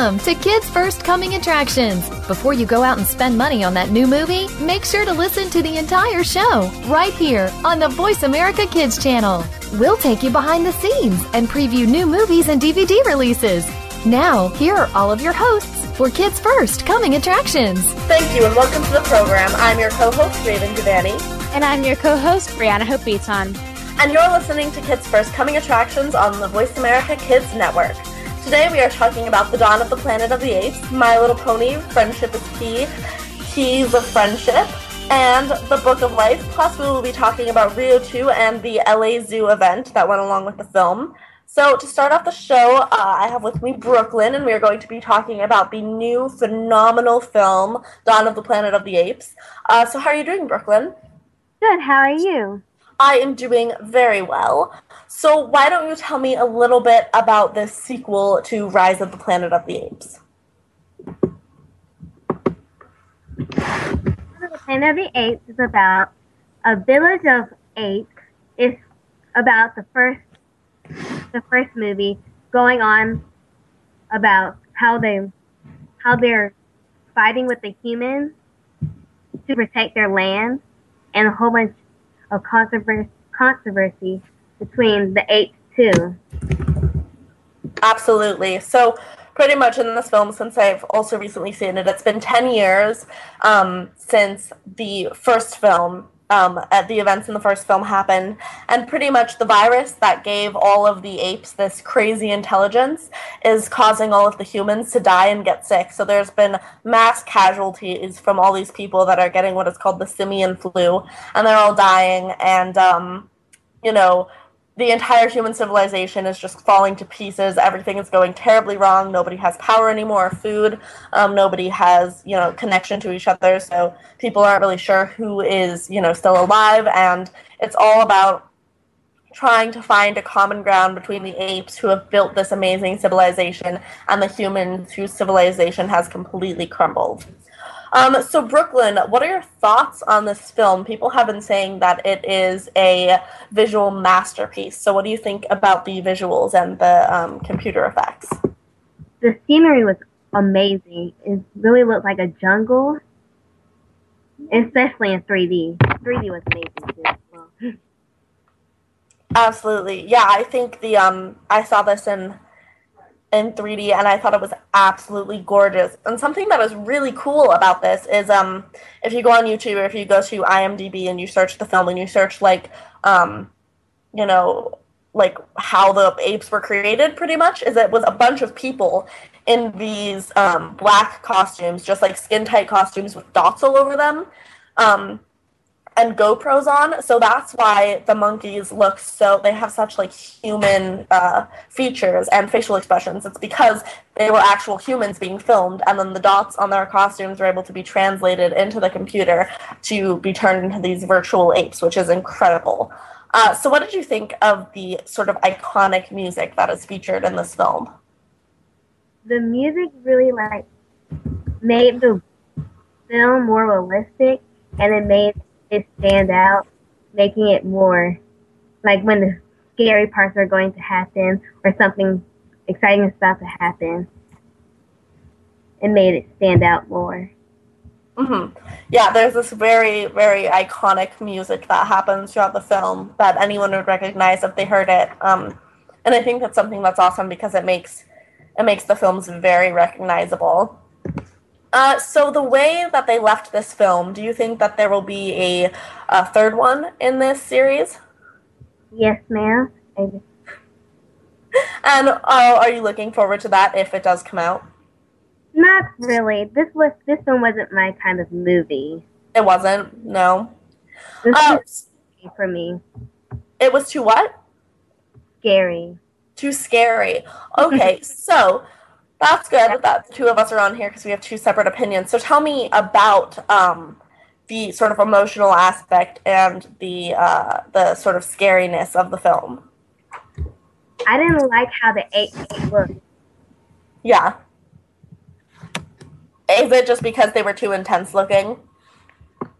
Welcome to Kids First Coming Attractions. Before you go out and spend money on that new movie, make sure to listen to the entire show right here on the Voice America Kids channel. We'll take you behind the scenes and preview new movies and DVD releases. Now, here are all of your hosts for Kids First Coming Attractions. Thank you and welcome to the program. I'm your co-host Raven Devanney. And I'm your co-host Brianna Hope Beaton. And you're listening to Kids First Coming Attractions on the Voice America Kids Network. Today we are talking about The Dawn of the Planet of the Apes, My Little Pony, Friendship is Key, Keys of Friendship, and The Book of Life. Plus, we will be talking about Rio 2 and the LA Zoo event that went along with the film. So, to start off the show, uh, I have with me Brooklyn, and we are going to be talking about the new phenomenal film, Dawn of the Planet of the Apes. Uh, so, how are you doing, Brooklyn? Good, how are you? I am doing very well. So, why don't you tell me a little bit about this sequel to Rise of the Planet of the Apes? The Planet of the Apes is about a village of apes. It's about the first, the first movie going on about how they, how they're fighting with the humans to protect their land, and a whole bunch of controversy, controversy between the eight two. Absolutely. So, pretty much in this film, since I've also recently seen it, it's been 10 years um, since the first film. Um, at the events in the first film happened, and pretty much the virus that gave all of the apes this crazy intelligence is causing all of the humans to die and get sick. So there's been mass casualties from all these people that are getting what is called the simian flu, and they're all dying. And um, you know, the entire human civilization is just falling to pieces. Everything is going terribly wrong. Nobody has power anymore, food. Um, nobody has, you know, connection to each other. So people aren't really sure who is, you know, still alive. And it's all about trying to find a common ground between the apes who have built this amazing civilization and the humans whose civilization has completely crumbled. Um, so, Brooklyn, what are your thoughts on this film? People have been saying that it is a visual masterpiece. So, what do you think about the visuals and the um, computer effects? The scenery was amazing. It really looked like a jungle, especially in 3D. 3D was amazing too. Well. Absolutely, yeah. I think the um, I saw this in in 3D and I thought it was absolutely gorgeous. And something that is really cool about this is um if you go on YouTube or if you go to IMDb and you search the film and you search like um you know like how the apes were created pretty much is it was a bunch of people in these um, black costumes just like skin tight costumes with dots all over them um, and GoPros on, so that's why the monkeys look so they have such like human uh, features and facial expressions. It's because they were actual humans being filmed, and then the dots on their costumes were able to be translated into the computer to be turned into these virtual apes, which is incredible. Uh, so, what did you think of the sort of iconic music that is featured in this film? The music really like made the film more realistic, and it made it stand out, making it more like when the scary parts are going to happen or something exciting is about to happen. It made it stand out more. Mm-hmm. Yeah, there's this very, very iconic music that happens throughout the film that anyone would recognize if they heard it. Um, and I think that's something that's awesome because it makes it makes the films very recognizable. Uh, so the way that they left this film, do you think that there will be a, a third one in this series? Yes, ma'am. and uh, are you looking forward to that if it does come out? Not really. This was this one wasn't my kind of movie. It wasn't. No. This uh, for me. It was too what? Scary. Too scary. Okay, so that's good that the two of us are on here because we have two separate opinions. So tell me about um, the sort of emotional aspect and the uh, the sort of scariness of the film. I didn't like how the eight looked. Yeah. Is it just because they were too intense looking?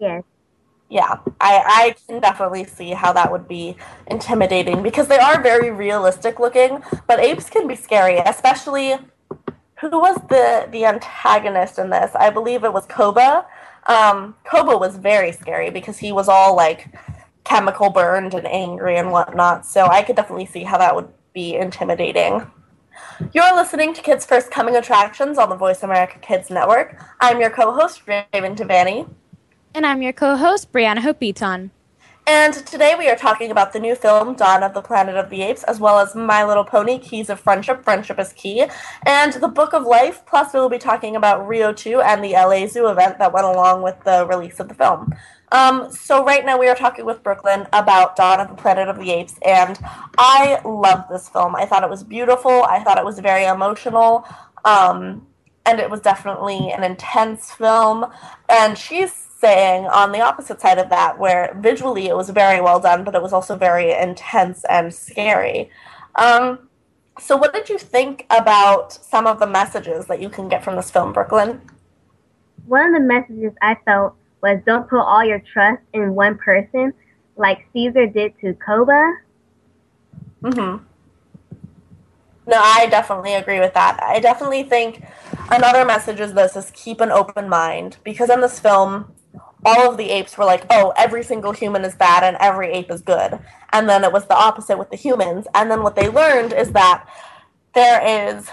Yes. Yeah, I, I can definitely see how that would be intimidating because they are very realistic looking, but apes can be scary, especially who was the the antagonist in this? I believe it was Koba. Um, Koba was very scary because he was all like chemical burned and angry and whatnot. So I could definitely see how that would be intimidating. You're listening to Kids First Coming Attractions on the Voice America Kids Network. I'm your co-host Raven Devanney. And I'm your co-host Brianna Hope Beaton. And today we are talking about the new film Dawn of the Planet of the Apes, as well as My Little Pony Keys of Friendship, Friendship is Key, and The Book of Life. Plus, we will be talking about Rio 2 and the LA Zoo event that went along with the release of the film. Um, so right now we are talking with Brooklyn about Dawn of the Planet of the Apes, and I love this film. I thought it was beautiful. I thought it was very emotional. Um, and it was definitely an intense film. And she's saying on the opposite side of that, where visually it was very well done, but it was also very intense and scary. Um, so, what did you think about some of the messages that you can get from this film, Brooklyn? One of the messages I felt was don't put all your trust in one person, like Caesar did to Koba. Mm-hmm. No, I definitely agree with that. I definitely think another message is this: is keep an open mind because in this film, all of the apes were like, oh, every single human is bad and every ape is good. And then it was the opposite with the humans. And then what they learned is that there is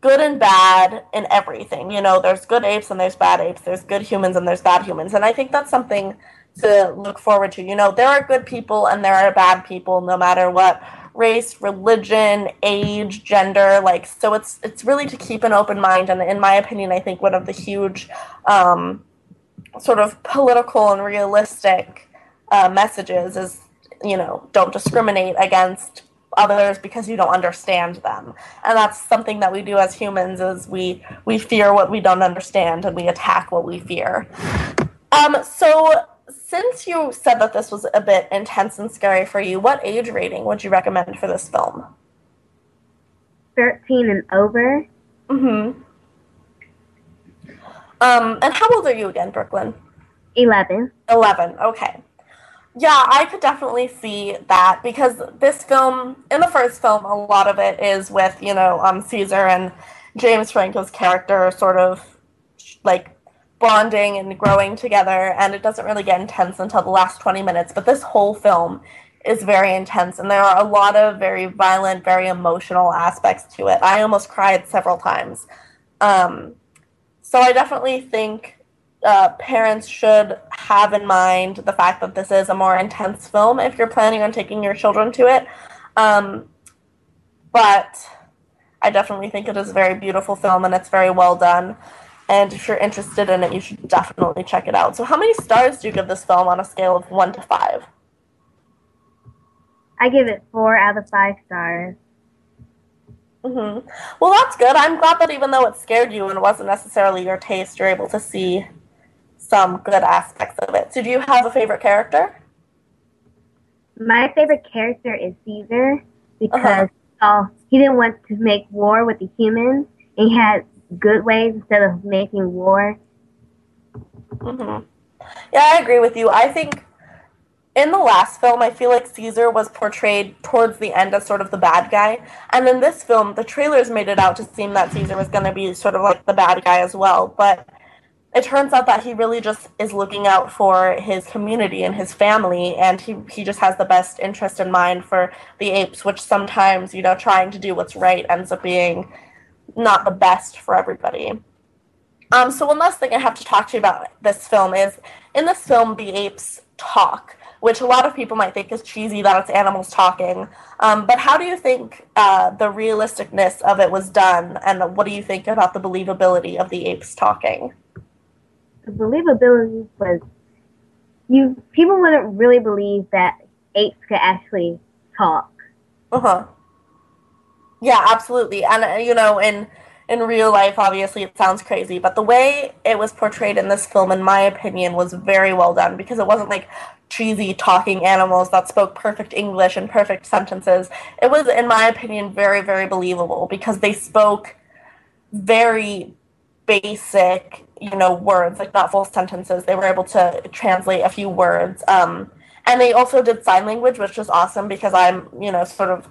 good and bad in everything. You know, there's good apes and there's bad apes, there's good humans and there's bad humans. And I think that's something to look forward to. You know, there are good people and there are bad people no matter what race, religion, age, gender. Like, so it's it's really to keep an open mind. And in my opinion, I think one of the huge um, sort of political and realistic uh, messages is you know don't discriminate against others because you don't understand them. And that's something that we do as humans is we we fear what we don't understand and we attack what we fear. Um, so since you said that this was a bit intense and scary for you what age rating would you recommend for this film? 13 and over. Mm-hmm um, and how old are you again, Brooklyn? 11. 11, okay. Yeah, I could definitely see that because this film, in the first film, a lot of it is with, you know, um, Caesar and James Franco's character sort of like bonding and growing together, and it doesn't really get intense until the last 20 minutes. But this whole film is very intense, and there are a lot of very violent, very emotional aspects to it. I almost cried several times. Um, so I definitely think uh, parents should have in mind the fact that this is a more intense film if you're planning on taking your children to it. Um, but I definitely think it is a very beautiful film and it's very well done. And if you're interested in it, you should definitely check it out. So, how many stars do you give this film on a scale of one to five? I give it four out of five stars. Mm-hmm. Well, that's good. I'm glad that even though it scared you and wasn't necessarily your taste, you're able to see some good aspects of it. So, do you have a favorite character? My favorite character is Caesar because uh-huh. he didn't want to make war with the humans. And he had good ways instead of making war. Mm-hmm. Yeah, I agree with you. I think in the last film, I feel like Caesar was portrayed towards the end as sort of the bad guy. And in this film, the trailers made it out to seem that Caesar was going to be sort of like the bad guy as well. But it turns out that he really just is looking out for his community and his family. And he, he just has the best interest in mind for the apes, which sometimes, you know, trying to do what's right ends up being not the best for everybody. Um, so, one last thing I have to talk to you about this film is in this film, the apes talk which a lot of people might think is cheesy that it's animals talking. Um, but how do you think uh, the realisticness of it was done, and what do you think about the believability of the apes talking? The believability was you people wouldn't really believe that apes could actually talk. Uh huh. Yeah, absolutely, and uh, you know, in in real life, obviously, it sounds crazy, but the way it was portrayed in this film, in my opinion, was very well done because it wasn't like cheesy talking animals that spoke perfect English and perfect sentences. It was, in my opinion, very, very believable because they spoke very basic, you know, words, like not full sentences. They were able to translate a few words. Um, and they also did sign language, which was awesome because I'm, you know, sort of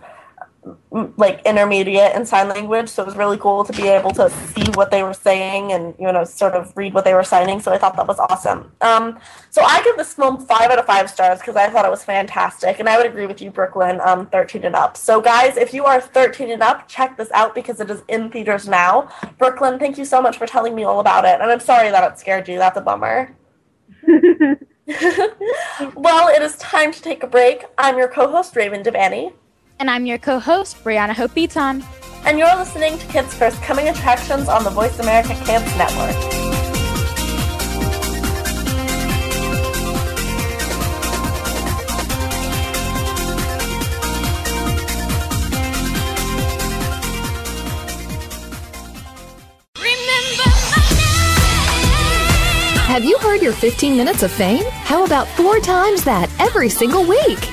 like intermediate in sign language, so it was really cool to be able to see what they were saying and you know sort of read what they were signing. So I thought that was awesome. Um, so I give this film five out of five stars because I thought it was fantastic, and I would agree with you, Brooklyn. Um, thirteen and up. So guys, if you are thirteen and up, check this out because it is in theaters now. Brooklyn, thank you so much for telling me all about it, and I'm sorry that it scared you. That's a bummer. well, it is time to take a break. I'm your co-host Raven Devanney. And I'm your co host, Brianna Hope Beaton. And you're listening to Kids First Coming Attractions on the Voice America Kids Network. Have you heard your 15 minutes of fame? How about four times that every single week?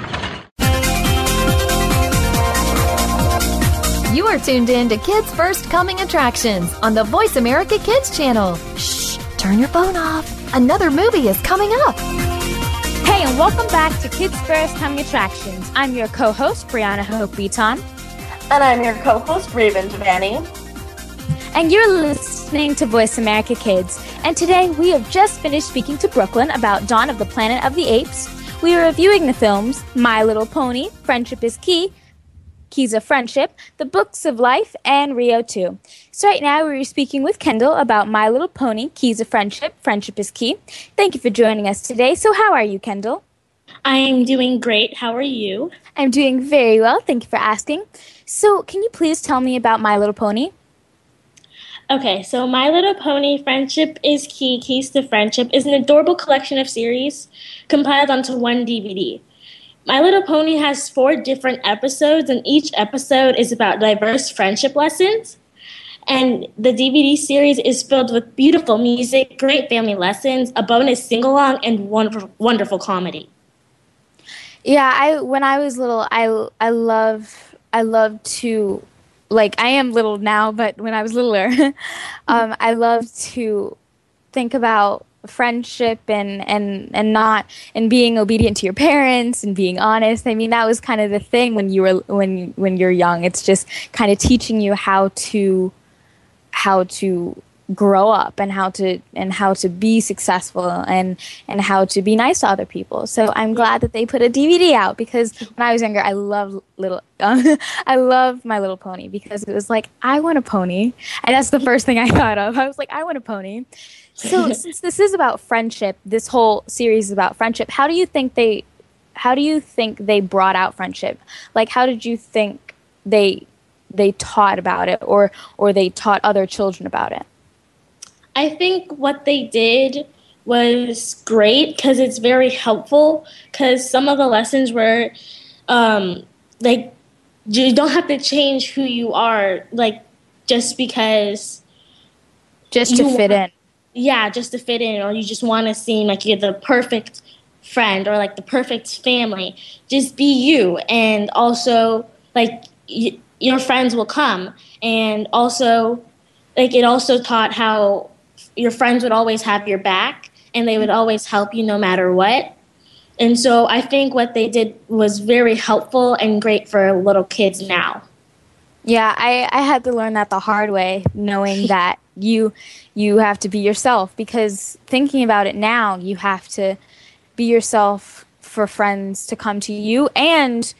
You are tuned in to Kids First Coming Attractions on the Voice America Kids channel. Shh, turn your phone off. Another movie is coming up. Hey, and welcome back to Kids First Coming Attractions. I'm your co host, Brianna Hope Beaton. And I'm your co host, Raven Devanney. And you're listening to Voice America Kids. And today we have just finished speaking to Brooklyn about Dawn of the Planet of the Apes. We are reviewing the films My Little Pony, Friendship is Key, Keys of Friendship, The Books of Life, and Rio 2. So, right now, we're speaking with Kendyl about My Little Pony, Keys of Friendship, Friendship is Key. Thank you for joining us today. So, how are you, Kendyl? I am doing great. How are you? I'm doing very well. Thank you for asking. So, can you please tell me about My Little Pony? Okay, so My Little Pony Friendship is Key, Keys to Friendship is an adorable collection of series compiled onto one DVD. My Little Pony has four different episodes, and each episode is about diverse friendship lessons. And the DVD series is filled with beautiful music, great family lessons, a bonus sing along, and wonderful, wonderful comedy. Yeah, I when I was little, I I love I love to like I am little now, but when I was littler, um, I love to think about friendship and and and not and being obedient to your parents and being honest. I mean that was kind of the thing when you were when when you're young. It's just kind of teaching you how to how to grow up and how to and how to be successful and and how to be nice to other people. So i'm glad that they put a dvd out because when i was younger i loved little um, i loved my little pony because it was like i want a pony. And that's the first thing i thought of. I was like i want a pony so since this is about friendship, this whole series is about friendship. How do you think they how do you think they brought out friendship? Like how did you think they they taught about it or or they taught other children about it? I think what they did was great because it's very helpful because some of the lessons were um, like you don't have to change who you are like just because just to fit in yeah, just to fit in, or you just want to seem like you're the perfect friend or like the perfect family. Just be you, and also like y- your friends will come, and also like it also taught how your friends would always have your back and they would always help you no matter what. And so I think what they did was very helpful and great for little kids now. Yeah, I, I had to learn that the hard way, knowing that you you have to be yourself because thinking about it now, you have to be yourself for friends to come to you and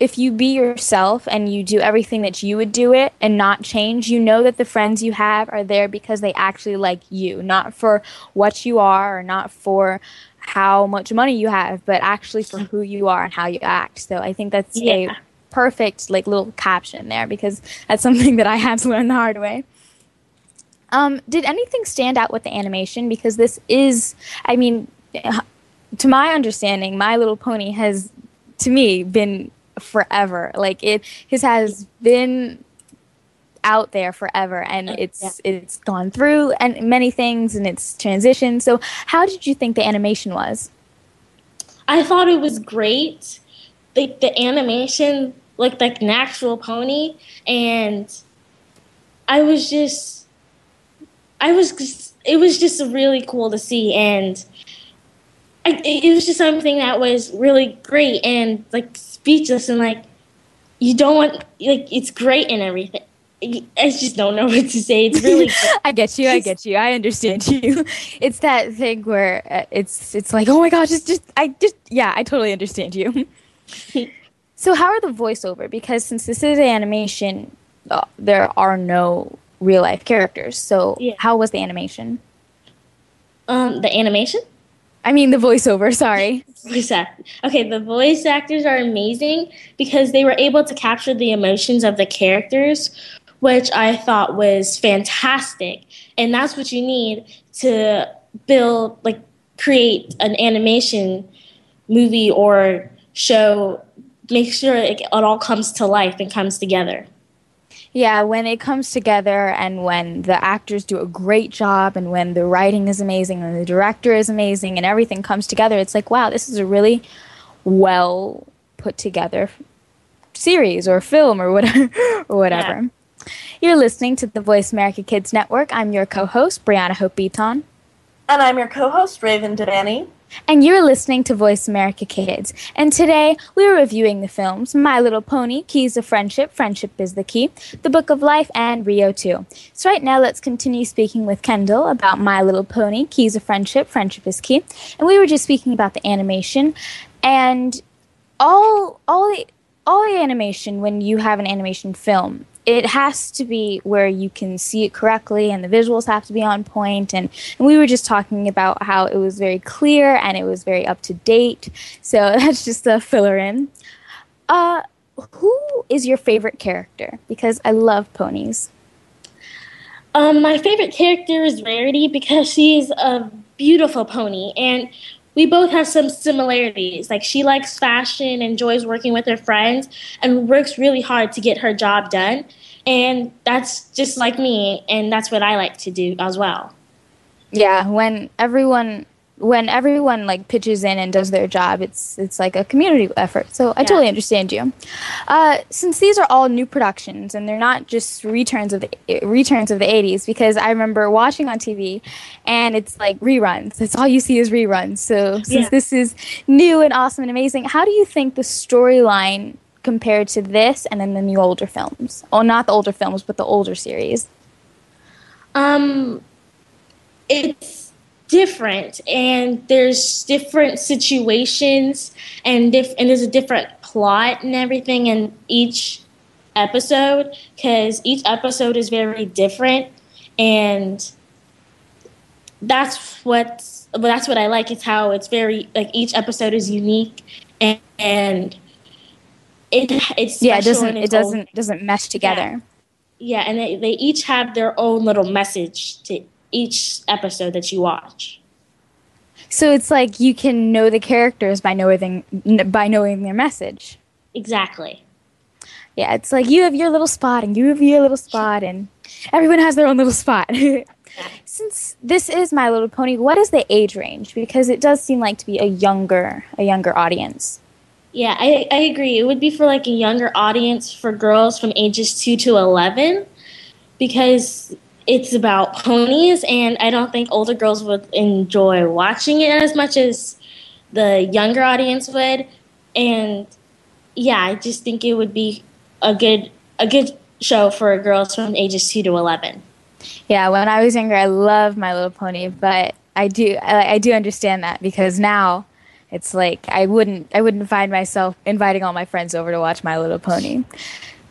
if you be yourself and you do everything that you would do it and not change, you know that the friends you have are there because they actually like you, not for what you are or not for how much money you have, but actually for who you are and how you act. So I think that's Yeah. a perfect like little caption there because that's something that I had to learn the hard way. Um, did anything stand out with the animation? Because this is, I mean, to my understanding, My Little Pony has, to me, been forever. Like it, his has been out there forever, and it's it's gone through and many things, and it's transitioned. So, how did you think the animation was? I thought it was great. Like the animation looked like an actual pony, and I was just, I was, just, it was just really cool to see, and I, it it was just something that was really great and like speechless and like you don't want like it's great and everything. I just don't know what to say. It's really. I get you. I get you. I understand you. It's that thing where uh, it's it's like, oh my gosh, it's just I just yeah, I totally understand you. So how are the voiceover? Because since this is animation, uh, there are no real life characters. So Yeah. how was the animation? um the animation. I mean the voiceover. Sorry. voice act. Okay, the voice actors are amazing because they were able to capture the emotions of the characters, which I thought was fantastic. And that's what you need to build, like, create an animation movie or show. Make sure it, it all comes to life and comes together. Yeah, when it comes together and when the actors do a great job and when the writing is amazing and the director is amazing and everything comes together, it's like, wow, this is a really well put together series or film or whatever or whatever. You're listening to the Voice America Kids Network. I'm your co-host, Brianna Hope Beaton. And I'm your co-host, Raven Devanney. And you're listening to Voice America Kids. And today we're reviewing the films My Little Pony, Keys of Friendship, Friendship is the Key, The Book of Life, and Rio 2. So, right now, let's continue speaking with Kendyl about My Little Pony, Keys of Friendship, Friendship is Key. And we were just speaking about the animation. And all, all, the, all the animation, when you have an animation film, it has to be where you can see it correctly and the visuals have to be on point. And, and we were just talking about how it was very clear and it was very up to date. So that's just a filler in. Uh, who is your favorite character? Because i love ponies. Um, my favorite character is Rarity because she's a beautiful pony, and we both have some similarities. Like she likes fashion, enjoys working with her friends, and works really hard to get her job done. And that's just like me, and that's what I like to do as well. yeah when everyone when everyone like pitches in and does their job it's it's like a community effort. So i totally understand you. Uh, since these are all new productions and they're not just returns of the returns of the 80s because i remember watching on tv and it's like reruns. That's all you see is reruns. So since Yeah. this is new and awesome and amazing how do you think the storyline compared to this and then the new older films? Oh not the older films but the older series. Um, it's different, and there's different situations, and diff- and there's a different plot and everything in each episode because each episode is very different, and that's what that's what I like. It's how it's very like each episode is unique, and, and it it's yeah it doesn't it doesn't doesn't mesh together yeah, and they, they each have their own little message to each episode that you watch. So it's like you can know the characters by knowing by knowing their message. Exactly. Yeah, it's like you have your little spot and you have your little spot and everyone has their own little spot. Since this is My Little Pony, what is the age range? Because it does seem like to be a younger a younger audience. Yeah, I, I agree. It would be for like a younger audience for girls from ages 2 to 11 because it's about ponies, and I don't think older girls would enjoy watching it as much as the younger audience would. And yeah, I just think it would be a good a good show for girls from ages 2 to 11. Yeah, when I was younger, I loved My Little Pony, but I do I, I do understand that because now It's like I wouldn't I wouldn't find myself inviting all my friends over to watch My Little Pony.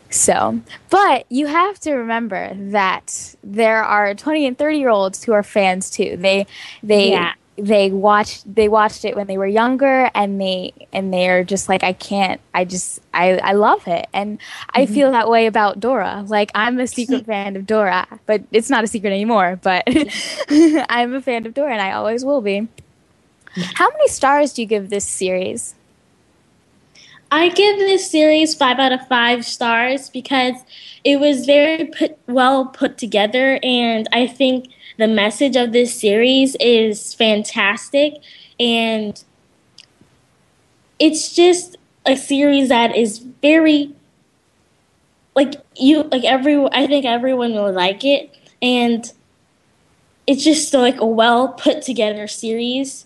So, but you have to remember that there are 20 and 30 year olds who are fans too. They they Yeah. they watched they watched it when they were younger and they and they're just like I can't I just I I love it. And I mm-hmm. feel that way about Dora. Like I'm a secret fan of Dora, but it's not a secret anymore, but I'm a fan of Dora and I always will be. How many stars do you give this series? I give this series five out of five stars because it was very put, well put together, and I think the message of this series is fantastic, and it's just a series that is very like you like every I think everyone will like it, and it's just like a well put together series.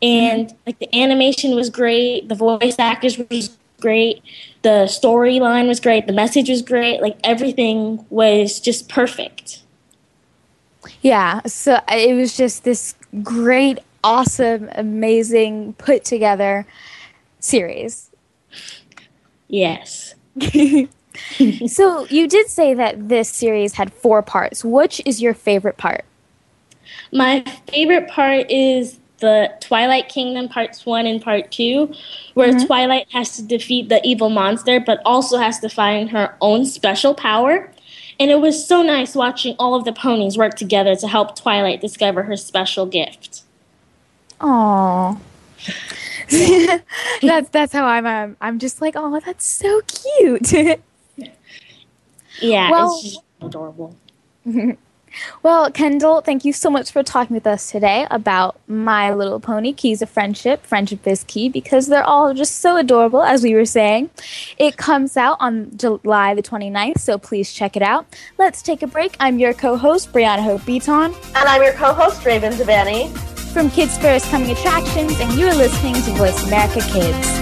And like the animation was great. The voice actors was great the storyline was great the message was great like everything was just perfect Yeah, so it was just this great, awesome, amazing, put together series. yes so you did say that this series had four parts. Which is your favorite part? my favorite part is the twilight kingdom parts one and part two where twilight has to defeat the evil monster but also has to find her own special power and it was so nice watching all of the ponies work together to help twilight discover her special gift Aww. that's that's how I'm. Um, I'm just like, oh, that's so cute. Yeah, Well- it's just adorable. well, Kendyl, thank you so much for talking with us today about My Little Pony Keys of Friendship. Friendship is key because they're all just so adorable, as we were saying. It comes out on July the 29th, so please check it out. Let's take a break. I'm your co-host, Brianna Hope Beaton. And I'm your co-host, Raven Devanney. from Kids First Coming Attractions, and you're listening to Voice America Kids.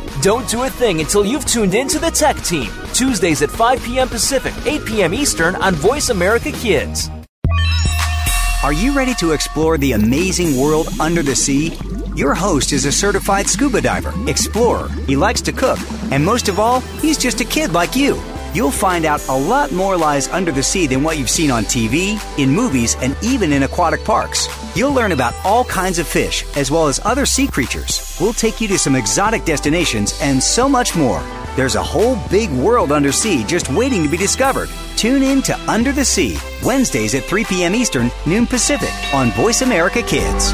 Don't do a thing until you've tuned in to the Tech Team, Tuesdays at 5 p.m. Pacific, 8 p.m. Eastern on Voice America Kids. Are you ready to explore the amazing world under the sea? Your host is a certified scuba diver, explorer. He likes to cook, and most of all, he's just a kid like you. You'll find out a lot more lies under the sea than what you've seen on TV, in movies, and even in aquatic parks. You'll learn about all kinds of fish, as well as other sea creatures. We'll take you to some exotic destinations and so much more. There's a whole big world under sea just waiting to be discovered. Tune in to Under the Sea, Wednesdays at 3 p.m. Eastern, noon Pacific, on Voice America Kids.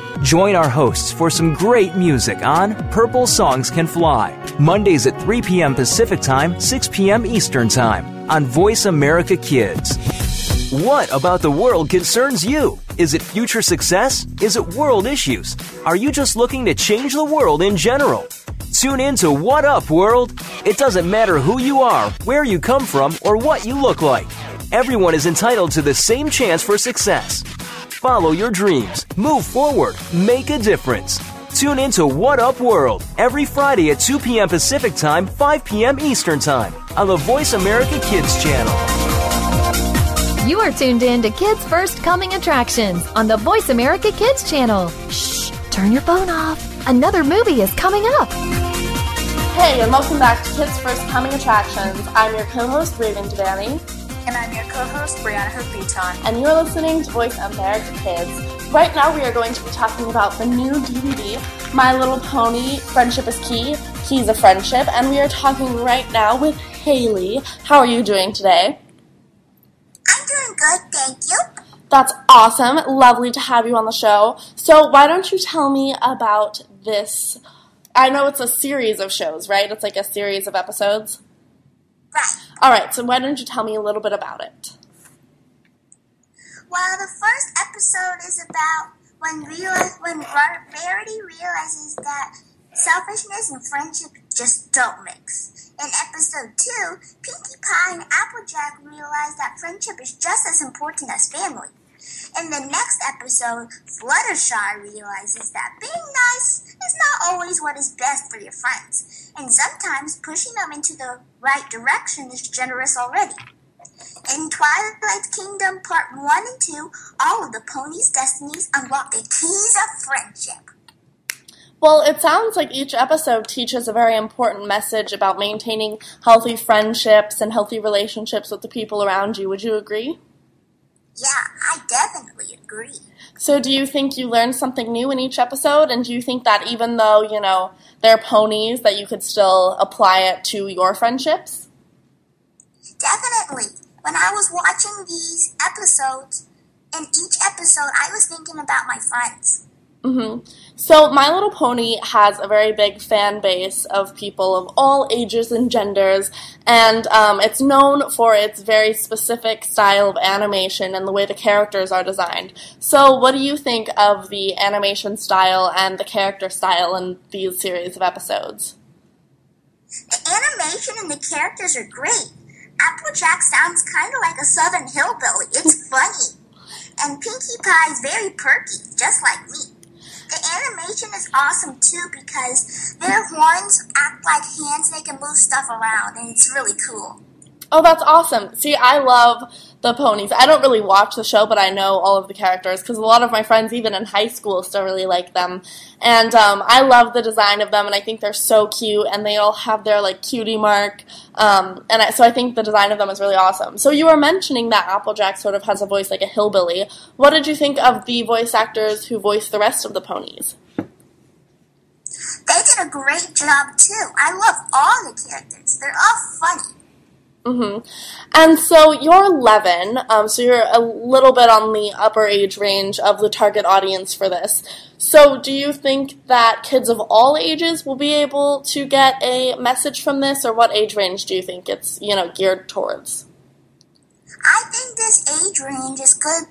Join our hosts for some great music on Purple Songs Can Fly, Mondays at 3 p.m. Pacific Time, 6 p.m. Eastern Time on Voice America Kids. What about the world concerns you? Is it future success? Is it world issues? Are you just looking to change the world in general? Tune in to What Up World. It doesn't matter who you are, where you come from, or what you look like. Everyone is entitled to the same chance for success. Follow your dreams, move forward, make a difference. Tune in to What Up World every Friday at 2 p.m. Pacific Time, 5 p.m. Eastern Time on the Voice America Kids channel. You are tuned in to Kids First Coming Attractions on the Voice America Kids channel. Shh, turn your phone off. Another movie is coming up. Hey, and welcome back to Kids First Coming Attractions. I'm your co-host, Raven Devanney. And I'm your co-host, Brianna Hopeton. And you're listening to Voice America Kids. Right now we are going to be talking about the new DVD, My Little Pony, Friendship is Key, Keys of Friendship, and we are talking right now with Haley. How are you doing today? I'm doing good, thank you. That's awesome. Lovely to have you on the show. So why don't you tell me about this? I know it's a series of shows, right? It's like a series of episodes. Right. All right, so why don't you tell me a little bit about it? Well, the first episode is about when realize when Rarity realizes that selfishness and friendship just don't mix. In episode two, Pinkie Pie and Applejack realize that friendship is just as important as family. In the next episode, Fluttershy realizes that being nice is not always what is best for your friends, and sometimes pushing them into the right direction is generous already. In Twilight Kingdom Part 1 and 2, all of the ponies' destinies unlock the keys of friendship. Well, it sounds like each episode teaches a very important message about maintaining healthy friendships and healthy relationships with the people around you. Would you agree? Yeah, I definitely agree. So, do you think you learned something new in each episode? And do you think that even though, you know, they're ponies, that you could still apply it to your friendships? Definitely. When I was watching these episodes, in each episode, I was thinking about my friends. Mm-hmm. So, My Little Pony has a very big fan base of people of all ages and genders, and um, it's known for its very specific style of animation and the way the characters are designed. So, what do you think of the animation style and the character style in these series of episodes? The animation and the characters are great. Applejack sounds kind of like a southern hillbilly. It's funny. And Pinkie Pie is very perky, just like me. The animation is awesome too because their horns act like hands, they can move stuff around, and it's really cool. Oh, that's awesome. See, I love the ponies. I don't really watch the show, but I know all of the characters because a lot of my friends, even in high school, still really like them. And um, I love the design of them, and I think they're so cute, and they all have their like cutie mark. Um, and I, so I think the design of them is really awesome. So you were mentioning that Applejack sort of has a voice like a hillbilly. What did you think of the voice actors who voiced the rest of the ponies? They did a great job too. I love all the characters. They're all funny. Mm-hmm. And so you're 11, um, so you're a little bit on the upper age range of the target audience for this. So do you think that kids of all ages will be able to get a message from this, or what age range do you think it's you know geared towards? I think this age range is good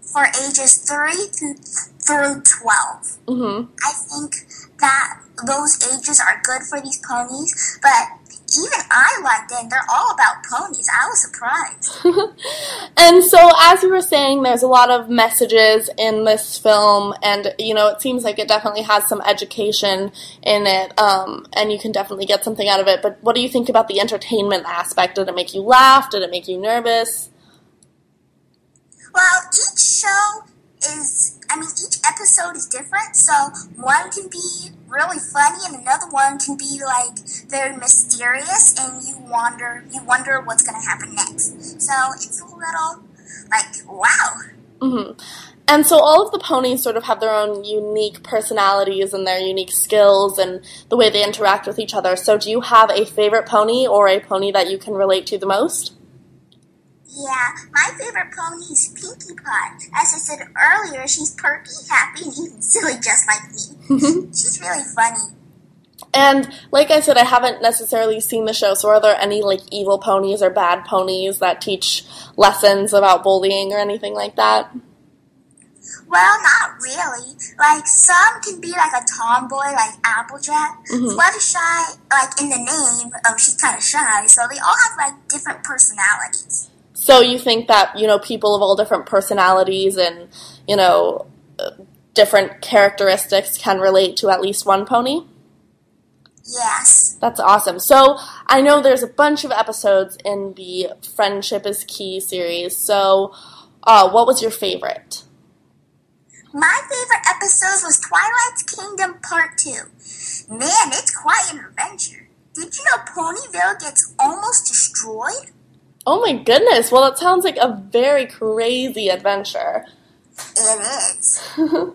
for ages three through through 12 Mm-hmm. I think that those ages are good for these ponies, but even I liked them. They're all about ponies. I was surprised. and so, as you were saying, there's a lot of messages in this film, and you know, it seems like it definitely has some education in it, um, and you can definitely get something out of it. But what do you think about the entertainment aspect? Did it make you laugh? Did it make you nervous? Well, each show is, I mean, each episode is different. So one can be really funny, and another one can be like very mysterious, and you wonder, you wonder what's gonna happen next. So it's a little like wow. hmm And so all of the ponies sort of have their own unique personalities and their unique skills and the way they interact with each other. So do you have a favorite pony or a pony that you can relate to the most? Yeah, my favorite pony is Pinkie Pie. As I said earlier, she's perky, happy, and even silly, just like me. she's really funny. And like I said, I haven't necessarily seen the show, so are there any like evil ponies or bad ponies that teach lessons about bullying or anything like that? Well, not really. Like some can be like a tomboy, like Applejack. Fluttershy, like in the name, um, she's kind of shy. So they all have like different personalities. So you think that, you know, people of all different personalities and, you know, different characteristics can relate to at least one pony? Yes. That's awesome. So I know there's a bunch of episodes in the Friendship is Key series. So, uh, what was your favorite? My favorite episode was Twilight's Kingdom Part 2. Man, it's quite an adventure. Did you know Ponyville gets almost destroyed? Oh my goodness. Well, that sounds like a very crazy adventure. It is.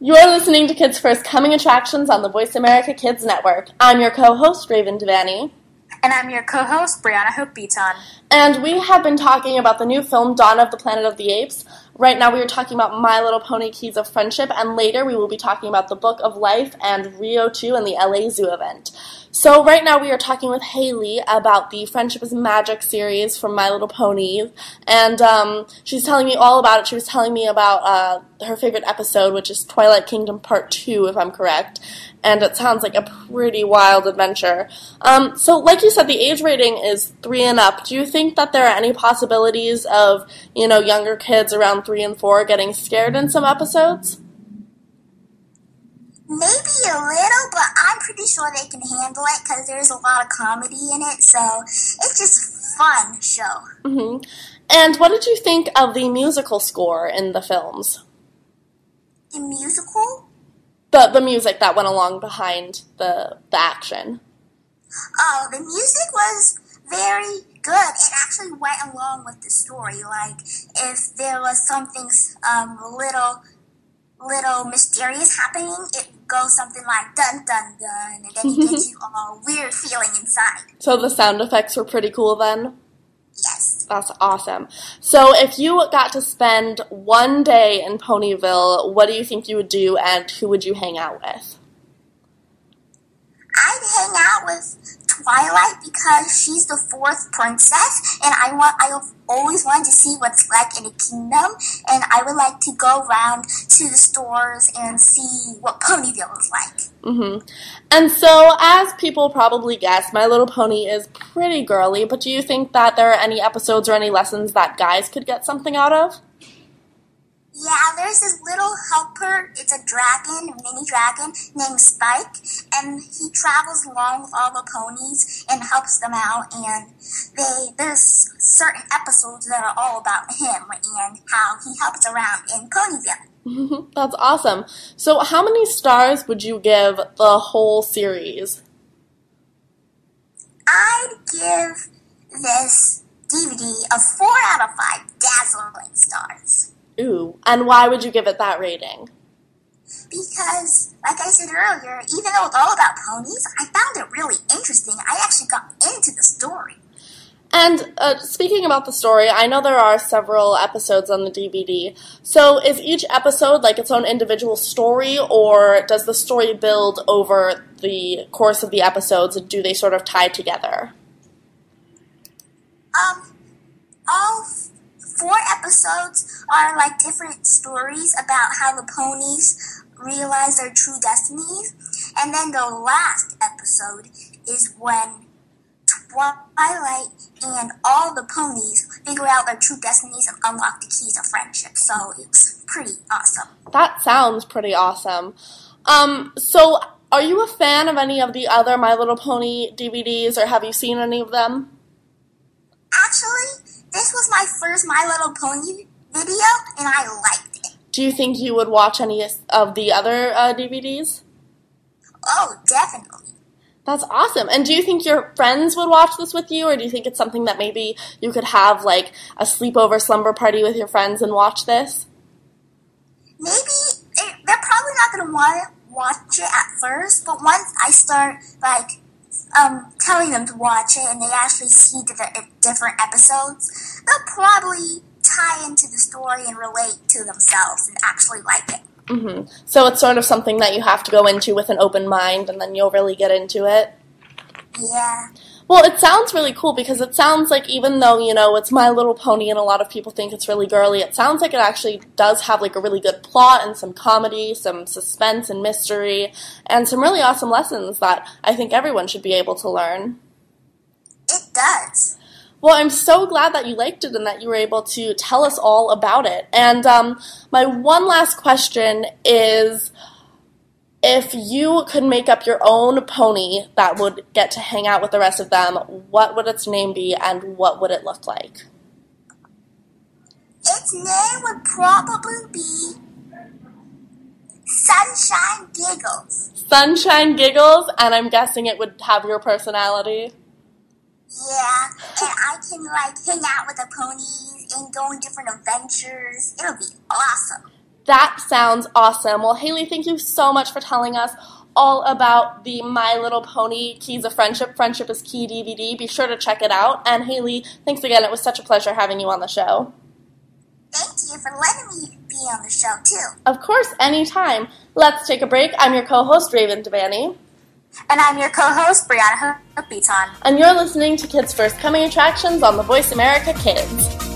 You're listening to Kids First Coming Attractions on the Voice America Kids Network. I'm your co-host, Raven Devanney. And I'm your co-host, Brianna Hope Beaton. And we have been talking about the new film Dawn of the Planet of the Apes. Right now we are talking about My Little Pony Keys of Friendship, and later we will be talking about the Book of Life and Rio 2 and the LA Zoo event. So right now we are talking with Haley about the Friendship is Magic series from My Little Ponies, and um, she's telling me all about it. She was telling me about uh, her favorite episode, which is Twilight Kingdom Part 2, if I'm correct, and it sounds like a pretty wild adventure. Um, so, like you said, the age rating is three and up. Do you think that there are any possibilities of, you know, younger kids around three and four getting scared in some episodes? Maybe a little, but I'm pretty sure they can handle it because there's a lot of comedy in it. So it's just fun show. hmm And what did you think of the musical score in the films? The musical? The the music that went along behind the the action. Oh, the music was very good. It actually went along with the story. Like if there was something um little little mysterious happening, it goes something like dun dun dun, and then it gets you all weird feeling inside. So the sound effects were pretty cool then. That's awesome. So if you got to spend one day in Ponyville, what do you think you would do, and who would you hang out with? I'd hang out with Twilight because she's the fourth princess, and I want I always wanted to see what's like in a kingdom, and I would like to go around to the stores and see what Ponyville is like. hmm And so, as people probably guess, My Little Pony is pretty girly, but do you think that there are any episodes or any lessons that guys could get something out of? Yeah, there's this little helper. It's a dragon, a mini dragon named Spike, and he travels along with all the ponies and helps them out. And they there's certain episodes that are all about him and how he helps around in Ponyville. That's awesome. So, how many stars would you give the whole series? I'd give this DVD a four out of five dazzling stars. Ooh, and why would you give it that rating? Because, like I said earlier, even though it's all about ponies, I found it really interesting. I actually got into the story. And uh, speaking about the story, I know there are several episodes on the DVD. So is each episode like its own individual story, or does the story build over the course of the episodes, and do they sort of tie together? Um, all four episodes are like different stories about how the ponies realize their true destinies. And then the last episode is when Twilight and all the ponies figure out their true destinies and unlock the keys of friendship. So it's pretty awesome. That sounds pretty awesome. Um, so are you a fan of any of the other My Little Pony DVDs, or have you seen any of them? Actually, this was my first My Little Pony video, and I liked it. do you think you would watch any of the other uh, DVDs? Oh, definitely. That's awesome. And do you think your friends would watch this with you, or do you think it's something that maybe you could have like a sleepover slumber party with your friends and watch this? Maybe they're probably not going to want to watch it at first, but once I start like um, telling them to watch it and they actually see the different episodes, they'll probably tie into the story and relate to themselves and actually like it. Mm-hmm. So it's sort of something that you have to go into with an open mind, and then you'll really get into it. Yeah. Well, it sounds really cool because it sounds like even though, you know, it's My Little Pony and a lot of people think it's really girly, it sounds like it actually does have like a really good plot and some comedy, some suspense and mystery, and some really awesome lessons that I think everyone should be able to learn. It does. Well, I'm so glad that you liked it and that you were able to tell us all about it. And um, my one last question is if you could make up your own pony that would get to hang out with the rest of them, what would its name be and what would it look like? Its name would probably be Sunshine Giggles. Sunshine Giggles, and I'm guessing it would have your personality. Yeah, and I can like hang out with the ponies and go on different adventures. It'll be awesome. That sounds awesome. Well, Haley, thank you so much for telling us all about the My Little Pony Keys of Friendship, Friendship is Key DVD. Be sure to check it out. And Haley, thanks again. It was such a pleasure having you on the show. Thank you for letting me be on the show, too. Of course, anytime. Let's take a break. I'm your co host, Raven Devanney. And I'm your co host, Brianna Beaton. And you're listening to Kids First Coming Attractions on the Voice America Kids.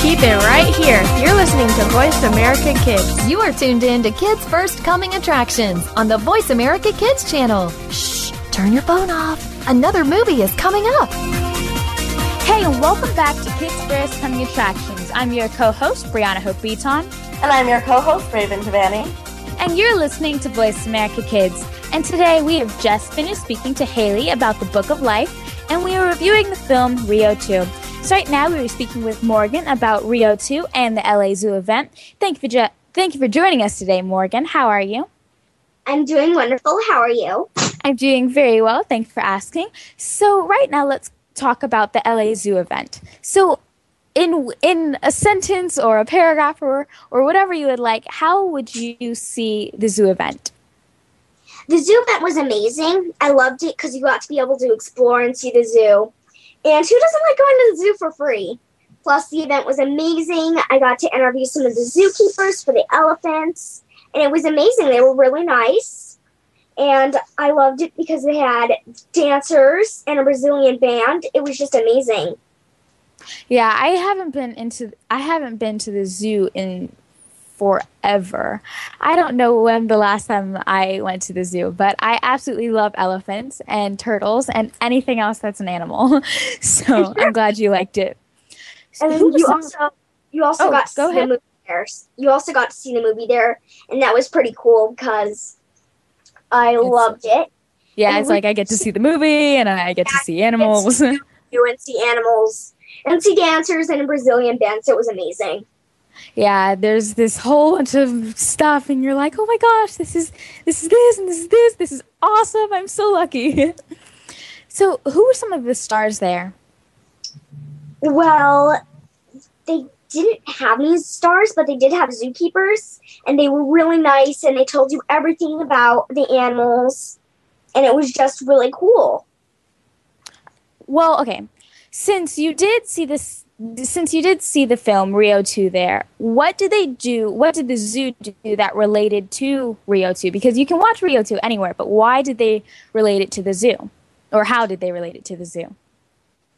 Keep it right here. You're listening to Voice America Kids. You are tuned in to Kids First Coming Attractions on the Voice America Kids channel. Shh, turn your phone off. Another movie is coming up. Hey, and welcome back to Kids First Coming Attractions. I'm your co-host, Brianna Hope Beaton. And I'm your co-host, Raven Devanney. And you're listening to Voice America Kids. And today we have just finished speaking to Haley about the Book of Life, and we are reviewing the film Rio 2. So right now we are speaking with Morgan about Rio 2 and the LA Zoo event. Thank you for jo- thank you for joining us today, Morgan. How are you? I'm doing wonderful. How are you? I'm doing very well. Thanks for asking. So right now let's talk about the LA Zoo event. So in in a sentence or a paragraph or or whatever you would like, how would you see the zoo event? The zoo event was amazing. I loved it because you got to be able to explore and see the zoo. And who doesn't like going to the zoo for free? Plus, the event was amazing. I got to interview some of the zookeepers for the elephants, and it was amazing. They were really nice. And I loved it because they had dancers and a Brazilian band. It was just amazing. Yeah, I haven't been into I haven't been to the zoo in forever. I don't know when the last time I went to the zoo, but I absolutely love elephants and turtles and anything else that's an animal. So I'm glad you liked it. And then you also you also Oh, got to go see ahead. the movie there. You also got to see the movie there, and that was pretty cool because I loved it. Yeah, And it's we- like I get to see the movie and I get to see animals. You and see animals and see dancers and a Brazilian dance. it was amazing. Yeah, there's this whole bunch of stuff, and you're like, oh my gosh, this is this is this and this is this. This is awesome. I'm so lucky. so, who were some of the stars there? Well, they didn't have any stars, but they did have zookeepers, and they were really nice, and they told you everything about the animals, and it was just really cool. Well, okay. Since you did see this, since you did see the film Rio 2 there, what did they do? What did the zoo do that related to Rio 2? Because you can watch Rio 2 anywhere, but why did they relate it to the zoo? Or how did they relate it to the zoo?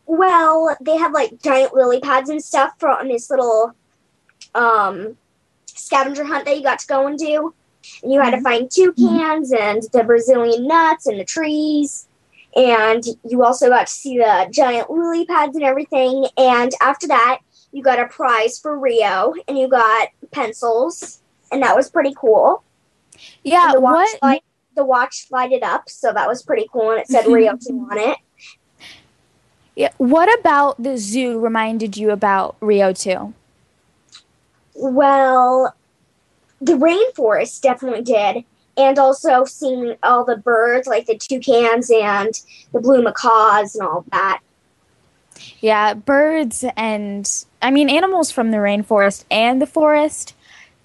Well, they have like giant lily pads and stuff for on this little um, scavenger hunt that you got to go and do. And you had to find toucans and the Brazilian nuts and the trees. And you also got to see the giant lily pads and everything. And after that, you got a prize for Rio and you got pencils. And that was pretty cool. Yeah, And the watch what? Light, the watch lighted up, so that was pretty cool. And it said Rio 2 on it. Yeah, what about the zoo reminded you about Rio 2? Well, the rainforest definitely did. And also seeing all the birds, like the toucans and the blue macaws and all that. Yeah, birds and I mean animals from the rainforest and the forest.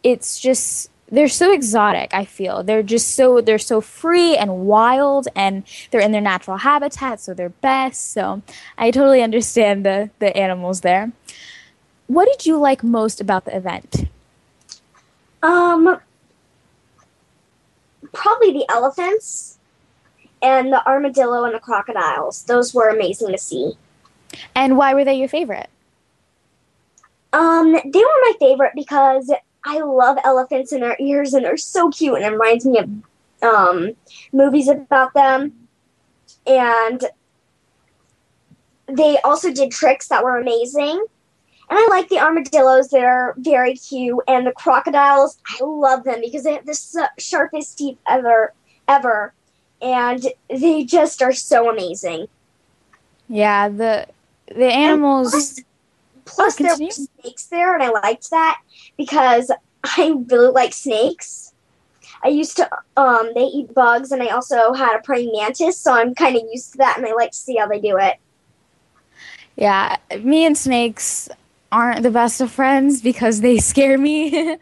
It's just they're so exotic, I feel. They're just so they're so free and wild and they're in their natural habitat, so they're best. So I totally understand the the animals there. What did you like most about the event? Um, probably the elephants and the armadillo and the crocodiles. Those were amazing to see. And why were they your favorite? Um, they were my favorite because I love elephants and their ears, and they're so cute, and it reminds me of um, movies about them. And they also did tricks that were amazing. And I like the armadillos; they're very cute. And the crocodiles, I love them because they have the sharpest teeth ever, ever, and they just are so amazing. Yeah, the the animals Plus, there were snakes there, and I liked that because I really like snakes. I used to, um, they eat bugs, and I also had a praying mantis, so I'm kind of used to that, and I like to see how they do it. Yeah, me and snakes aren't the best of friends because they scare me. A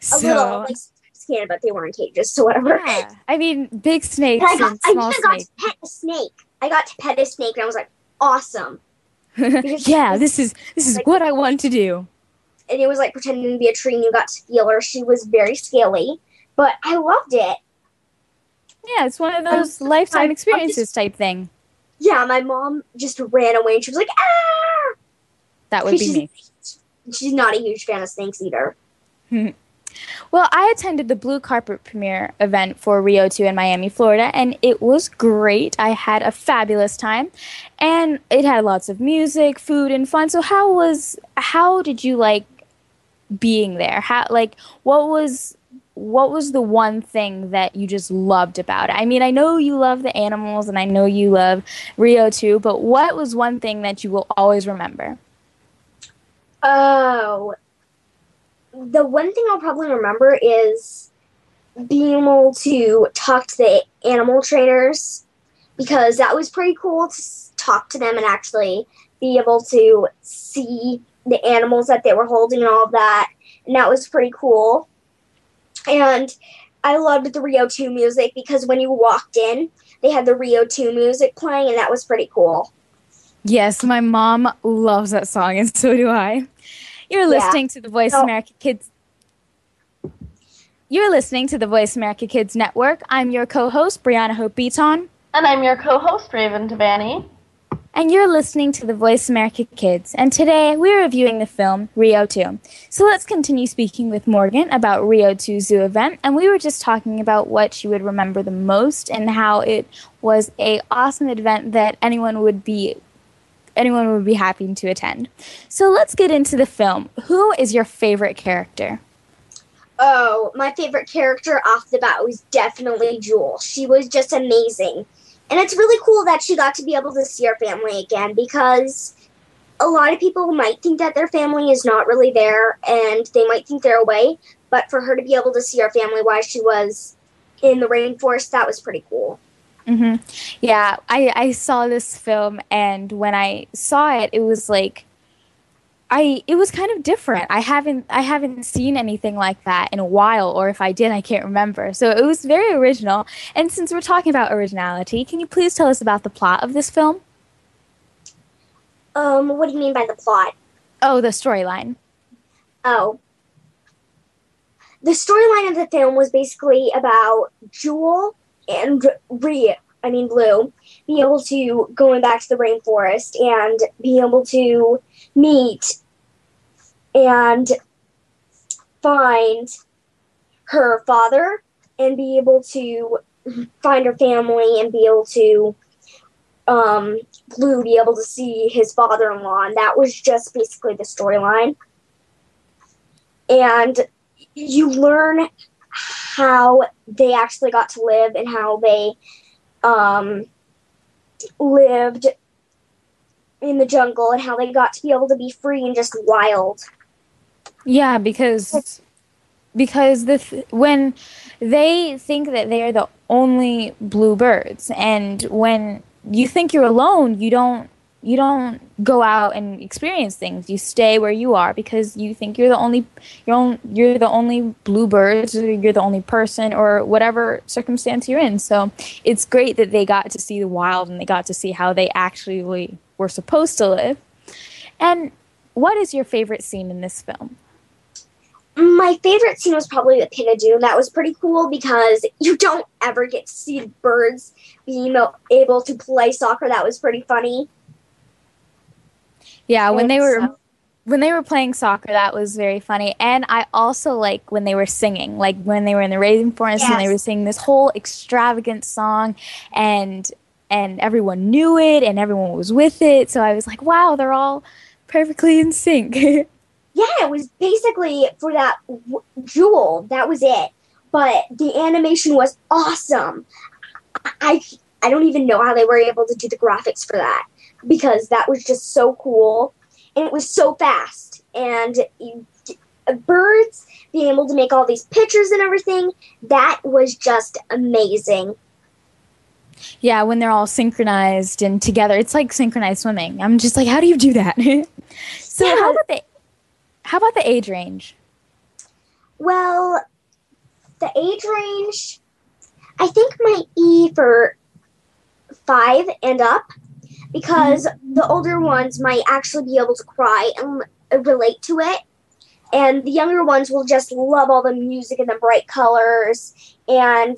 so little, like, scared, but they weren't cages, so whatever. yeah, I mean big snakes And I, got, and I small even got snakes. to pet a snake. I got to pet a snake, and I was like, awesome. yeah, this is this is like- what I want to do. And it was like pretending to be a tree, and you got to feel her. She was very scaly, but I loved it. Yeah, it's one of those lifetime I- experiences type thing. Yeah, my mom just ran away, and she was like, ah! That would be me. She's not a huge fan of snakes either. Mm-hmm. Well, I attended the Blue Carpet premiere event for Rio 2 in Miami, Florida, and it was great. I had a fabulous time, and it had lots of music, food, and fun. So, how was how did you like being there? How like what was what was the one thing that you just loved about it? I mean, I know you love the animals, and I know you love Rio 2, but what was one thing that you will always remember? Oh, the one thing I'll probably remember is being able to talk to the animal trainers because that was pretty cool to talk to them and actually be able to see the animals that they were holding and all of that. And that was pretty cool. And I loved the Rio 2 music because when you walked in, they had the Rio 2 music playing, and that was pretty cool. Yes, my mom loves that song, and so do I. You're Yeah. listening to the Voice So- America Kids. You're listening to the Voice America Kids Network. I'm your co-host Brianna Hope Beaton, And I'm your co-host, Raven Devanney. and you're listening to the Voice America Kids. And today we're reviewing the film Rio 2. So let's continue speaking with Morgan about Rio 2 Zoo event. And we were just talking about what she would remember the most and how it was a awesome event that anyone would be anyone would be happy to attend. So let's get into the film. Who is your favorite character? Oh, my favorite character off the bat was definitely Jewel. She was just amazing. And it's really cool that she got to be able to see her family again because a lot of people might think that their family is not really there and they might think they're away, but for her to be able to see her family while she was in the rainforest, that was pretty cool. Hmm Yeah, I I saw this film, and when I saw it, it was like, I it was kind of different. I haven't I haven't seen anything like that in a while, or if I did, I can't remember. So it was very original. And since we're talking about originality, can you please tell us about the plot of this film? Um, what do you mean by the plot? Oh, the storyline. Oh. The storyline of the film was basically about Jewel and Rhea, I mean Blu, be able to going back to the rainforest and be able to meet and find her father and be able to find her family and be able to um, Blu be able to see his father-in-law, and that was just basically the storyline. And you learn how they actually got to live and how they um, lived in the jungle and how they got to be able to be free and just wild. Yeah, because because the th- when they think that they are the only blue birds, and when you think you're alone, you don't you don't go out and experience things. You stay where you are because you think you're the only you're on, you're the only blue birds, or you're the only person, or whatever circumstance you're in. So it's great that they got to see the wild and they got to see how they actually were supposed to live. And what is your favorite scene in this film? My favorite scene was probably the pit of doom. That was pretty cool because you don't ever get to see birds being able to play soccer. That was pretty funny. Yeah, when they were when they were playing soccer, that was very funny. And I also like when they were singing, like when they were in the rainforest and they were singing this whole extravagant song, and and everyone knew it and everyone was with it. So I was like, wow, they're all perfectly in sync. Yeah, it was basically for that w- jewel. That was it. But the animation was awesome. I I don't even know how they were able to do the graphics for that because that was just so cool and it was so fast and you, uh, birds being able to make all these pictures and everything that was just amazing. yeah, when they're all synchronized and together, it's like synchronized swimming. I'm just like, how do you do that? so how about the how about the age range? Well, the age range, I think my e for five and up because the older ones might actually be able to cry and relate to it. And the younger ones will just love all the music and the bright colors. And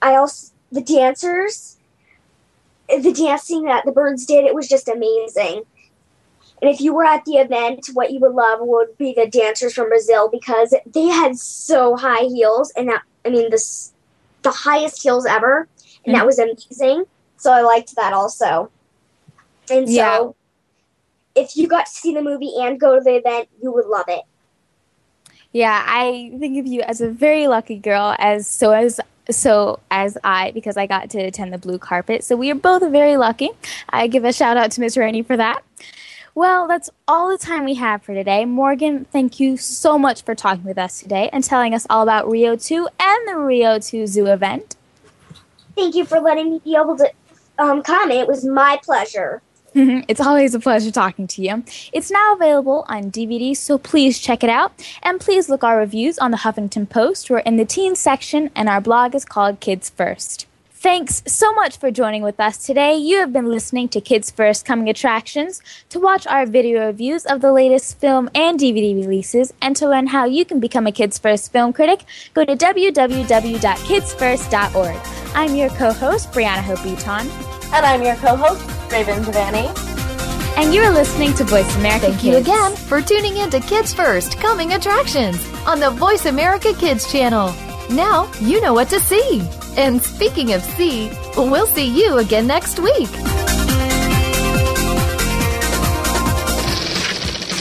I also, the dancers, the dancing that the birds did, it was just amazing. And if you were at the event, what you would love would be the dancers from Brazil because they had so high heels, and that, I mean the the highest heels ever, and that was amazing. So I liked that also. And so, Yeah. if you got to see the movie and go to the event, you would love it. Yeah, I think of you as a very lucky girl, as so as so as I, because I got to attend the blue carpet. So we are both very lucky. I give a shout out to Miss Rainey for that. Well, that's all the time we have for today. Morgan, thank you so much for talking with us today and telling us all about Rio 2 and the Rio 2 Zoo event. Thank you for letting me be able to um. It was my pleasure. it's always a pleasure talking to you. It's now available on DVD, so please check it out. And please look our reviews on the Huffington Post. We're in the teens section, and our blog is called Kids First. Thanks so much for joining with us today. You have been listening to Kids First Coming Attractions. To watch our video reviews of the latest film and DVD releases, and to learn how you can become a Kids First film critic, go to www.kidsfirst.org. I'm your co-host, Brianna Hope Beaton. And I'm your co-host, Raven Devanney. And you're listening to Voice America Thank you Kids. again for tuning in to Kids First Coming Attractions on the Voice America Kids channel. Now you know what to see. And speaking of see, we'll see you again next week.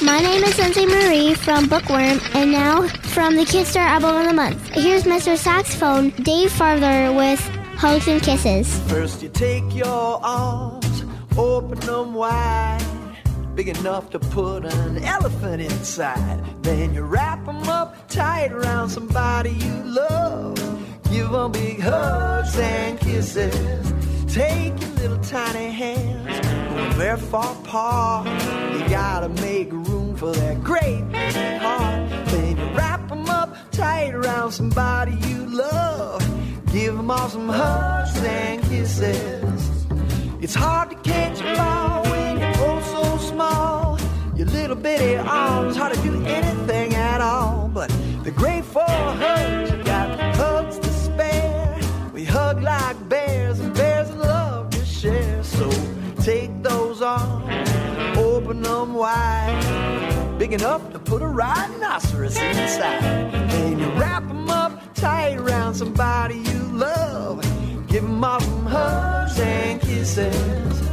My name is Sensei Marie from Bookworm, and now from the Kidstar Album of the Month. Here's Mr. Saxophone Dave Farther with Hugs and Kisses. First you take your arms, open them wide. big enough to put an elephant inside. Then you wrap them up tight around somebody you love. Give them big hugs and kisses. Take your little tiny hands, going very far apart. You gotta make room for that great big heart. Then you wrap them up tight around somebody you love. Give them all some hugs and kisses. It's hard to catch a ball when you're oh so small. Your little bitty arms, hard to do anything at all. But the great for hugs, you got like bears, and bears love to share. So take those arms, open them wide, big enough to put a rhinoceros inside. Then you wrap them up tight around somebody you love. Give them all some hugs and kisses.